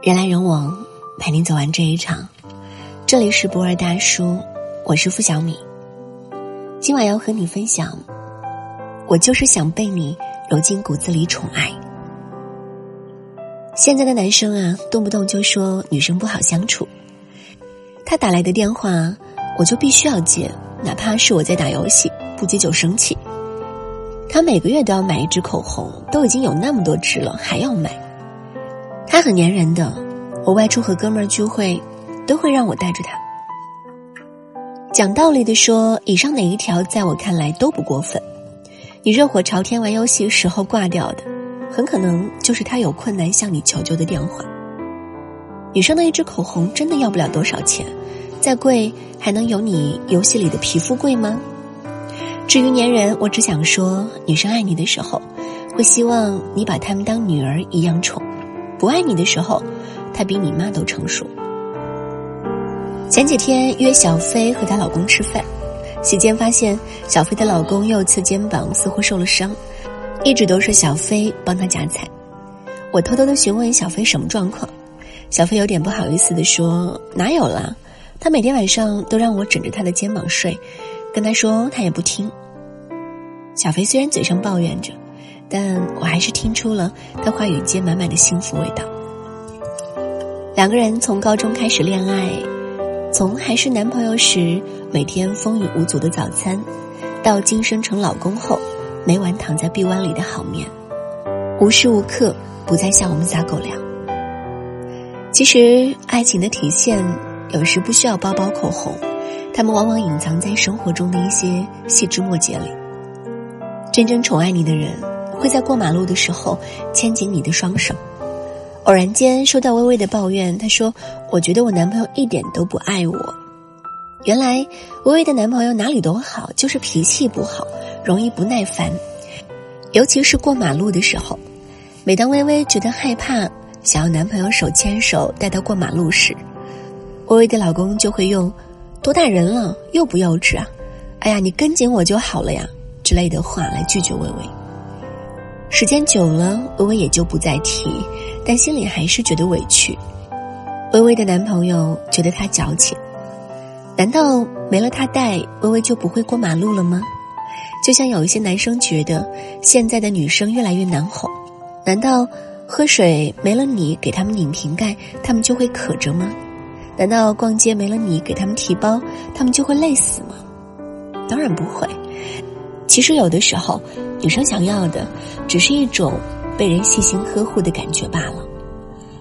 人来人往，陪你走完这一场。这里是博尔大叔，我是付小米。今晚要和你分享，我就是想被你揉进骨子里宠爱。现在的男生啊，动不动就说女生不好相处。他打来的电话，我就必须要接，哪怕是我在打游戏，不接就生气。他每个月都要买一支口红，都已经有那么多支了，还要买。他很粘人的，我外出和哥们儿聚会，都会让我带着他。讲道理的说，以上哪一条在我看来都不过分。你热火朝天玩游戏时候挂掉的，很可能就是他有困难向你求救的电话。女生的一支口红真的要不了多少钱，再贵还能有你游戏里的皮肤贵吗？至于粘人，我只想说，女生爱你的时候，会希望你把她们当女儿一样宠。不爱你的时候，他比你妈都成熟。前几天约小飞和她老公吃饭，席间发现小飞的老公右侧肩膀似乎受了伤，一直都是小飞帮他夹菜。我偷偷的询问小飞什么状况，小飞有点不好意思的说：“哪有啦，他每天晚上都让我枕着他的肩膀睡，跟他说他也不听。”小飞虽然嘴上抱怨着。但我还是听出了他话语间满满的幸福味道。两个人从高中开始恋爱，从还是男朋友时每天风雨无阻的早餐，到晋升成老公后每晚躺在臂弯里的好眠，无时无刻不在向我们撒狗粮。其实爱情的体现有时不需要包包口红，他们往往隐藏在生活中的一些细枝末节里。真正宠爱你的人。会在过马路的时候牵紧你的双手。偶然间收到微微的抱怨，她说：“我觉得我男朋友一点都不爱我。”原来微微的男朋友哪里都好，就是脾气不好，容易不耐烦。尤其是过马路的时候，每当微微觉得害怕，想要男朋友手牵手带她过马路时，微微的老公就会用“多大人了，幼不幼稚啊？哎呀，你跟紧我就好了呀”之类的话来拒绝微微。时间久了，微微也就不再提，但心里还是觉得委屈。微微的男朋友觉得她矫情，难道没了他带，微微就不会过马路了吗？就像有一些男生觉得现在的女生越来越难哄，难道喝水没了你给他们拧瓶盖，他们就会渴着吗？难道逛街没了你给他们提包，他们就会累死吗？当然不会。其实有的时候，女生想要的只是一种被人细心呵护的感觉罢了。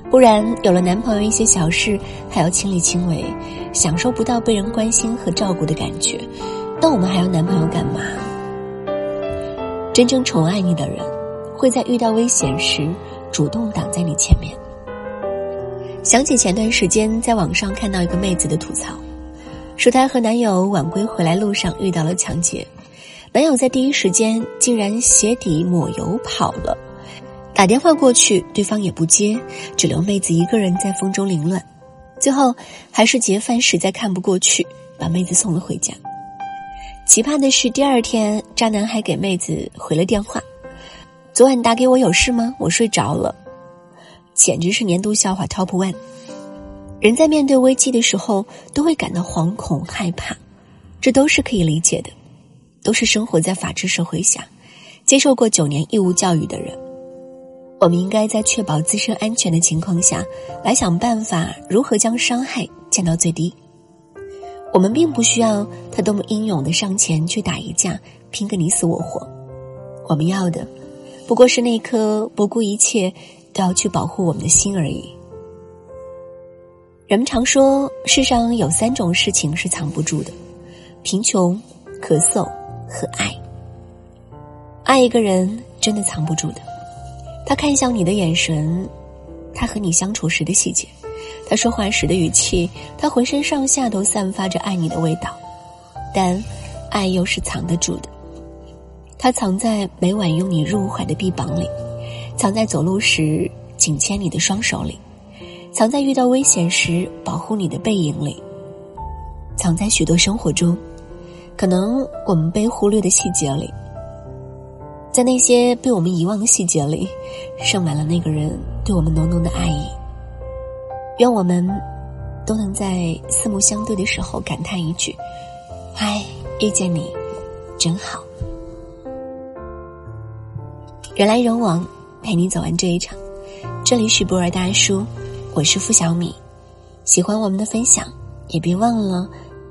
不然，有了男朋友，一些小事还要亲力亲为，享受不到被人关心和照顾的感觉，那我们还要男朋友干嘛？真正宠爱你的人，会在遇到危险时主动挡在你前面。想起前段时间在网上看到一个妹子的吐槽，说她和男友晚归回来路上遇到了抢劫。男友在第一时间竟然鞋底抹油跑了，打电话过去，对方也不接，只留妹子一个人在风中凌乱。最后还是劫犯实在看不过去，把妹子送了回家。奇葩的是，第二天渣男还给妹子回了电话：“昨晚打给我有事吗？我睡着了。”简直是年度笑话 Top One。人在面对危机的时候都会感到惶恐害怕，这都是可以理解的。都是生活在法治社会下，接受过九年义务教育的人。我们应该在确保自身安全的情况下，来想办法如何将伤害降到最低。我们并不需要他多么英勇的上前去打一架，拼个你死我活。我们要的，不过是那颗不顾一切都要去保护我们的心而已。人们常说，世上有三种事情是藏不住的：贫穷、咳嗽。和爱，爱一个人真的藏不住的。他看向你的眼神，他和你相处时的细节，他说话时的语气，他浑身上下都散发着爱你的味道。但，爱又是藏得住的。他藏在每晚拥你入怀的臂膀里，藏在走路时紧牵你的双手里，藏在遇到危险时保护你的背影里，藏在许多生活中。可能我们被忽略的细节里，在那些被我们遗忘的细节里，盛满了那个人对我们浓浓的爱意。愿我们都能在四目相对的时候感叹一句：“嗨，遇见你真好。”人来人往，陪你走完这一场。这里是博尔大叔，我是付小米。喜欢我们的分享，也别忘了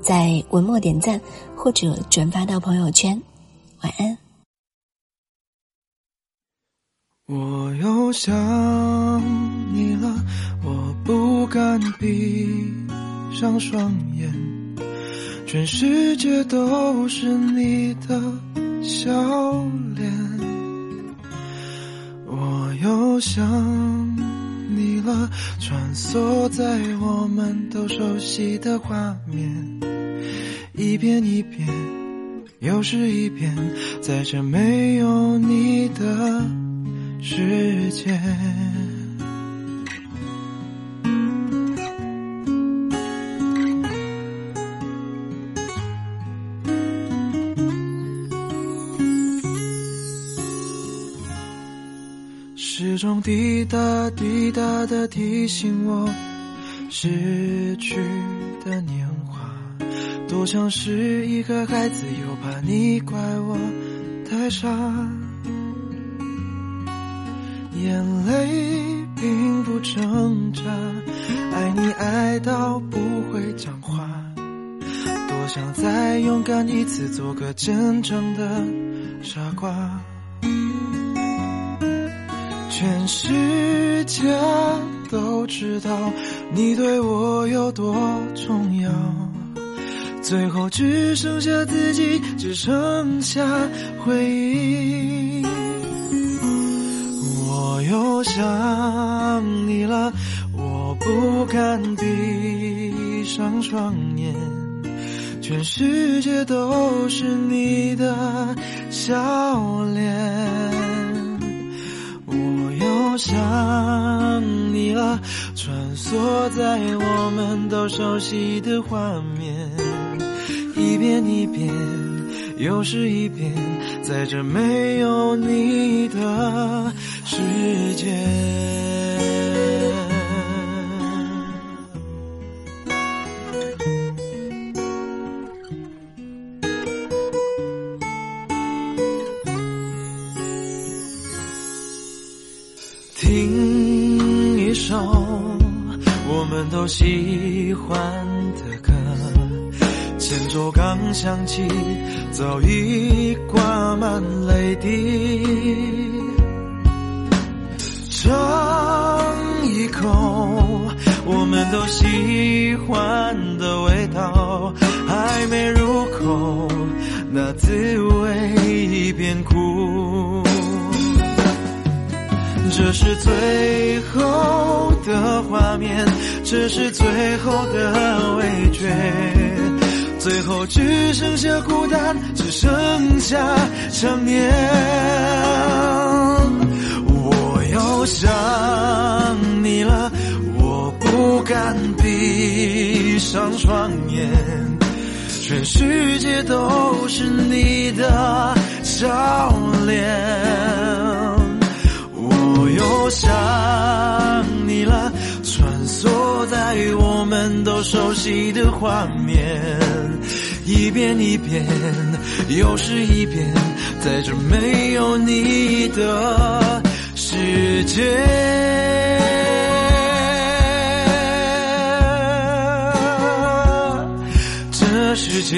在文末点赞或者转发到朋友圈。晚安。我又想你了，我不敢闭上双眼，全世界都是你的笑脸。我又想你了，穿梭在我们都熟悉的画面，一遍一遍，又是一遍，在这没有你的。世界，时钟滴答滴答的提醒我，逝去的年华，多像是一个孩子，又怕你怪我太傻。眼泪并不挣扎，爱你爱到不会讲话，多想再勇敢一次，做个真正的傻瓜。全世界都知道你对我有多重要，最后只剩下自己，只剩下回忆。我又想你了，我不敢闭上双眼，全世界都是你的笑脸。我又想，穿梭在我们都熟悉的画面，一遍一遍，又是一遍，在这没有你的。世界，喜欢的歌，前奏刚响起，早已挂满泪滴。尝一口我们都喜欢的味道，还没入口，那滋味已变苦。这是最后的画面，这是最后的味觉，最后只剩下孤单，只剩下想念。我又想你了，我不敢闭上双眼，全世界都是你的笑脸。我又想，坐在我们都熟悉的画面，一遍一遍，又是一遍，在这没有你的。世界，这世界，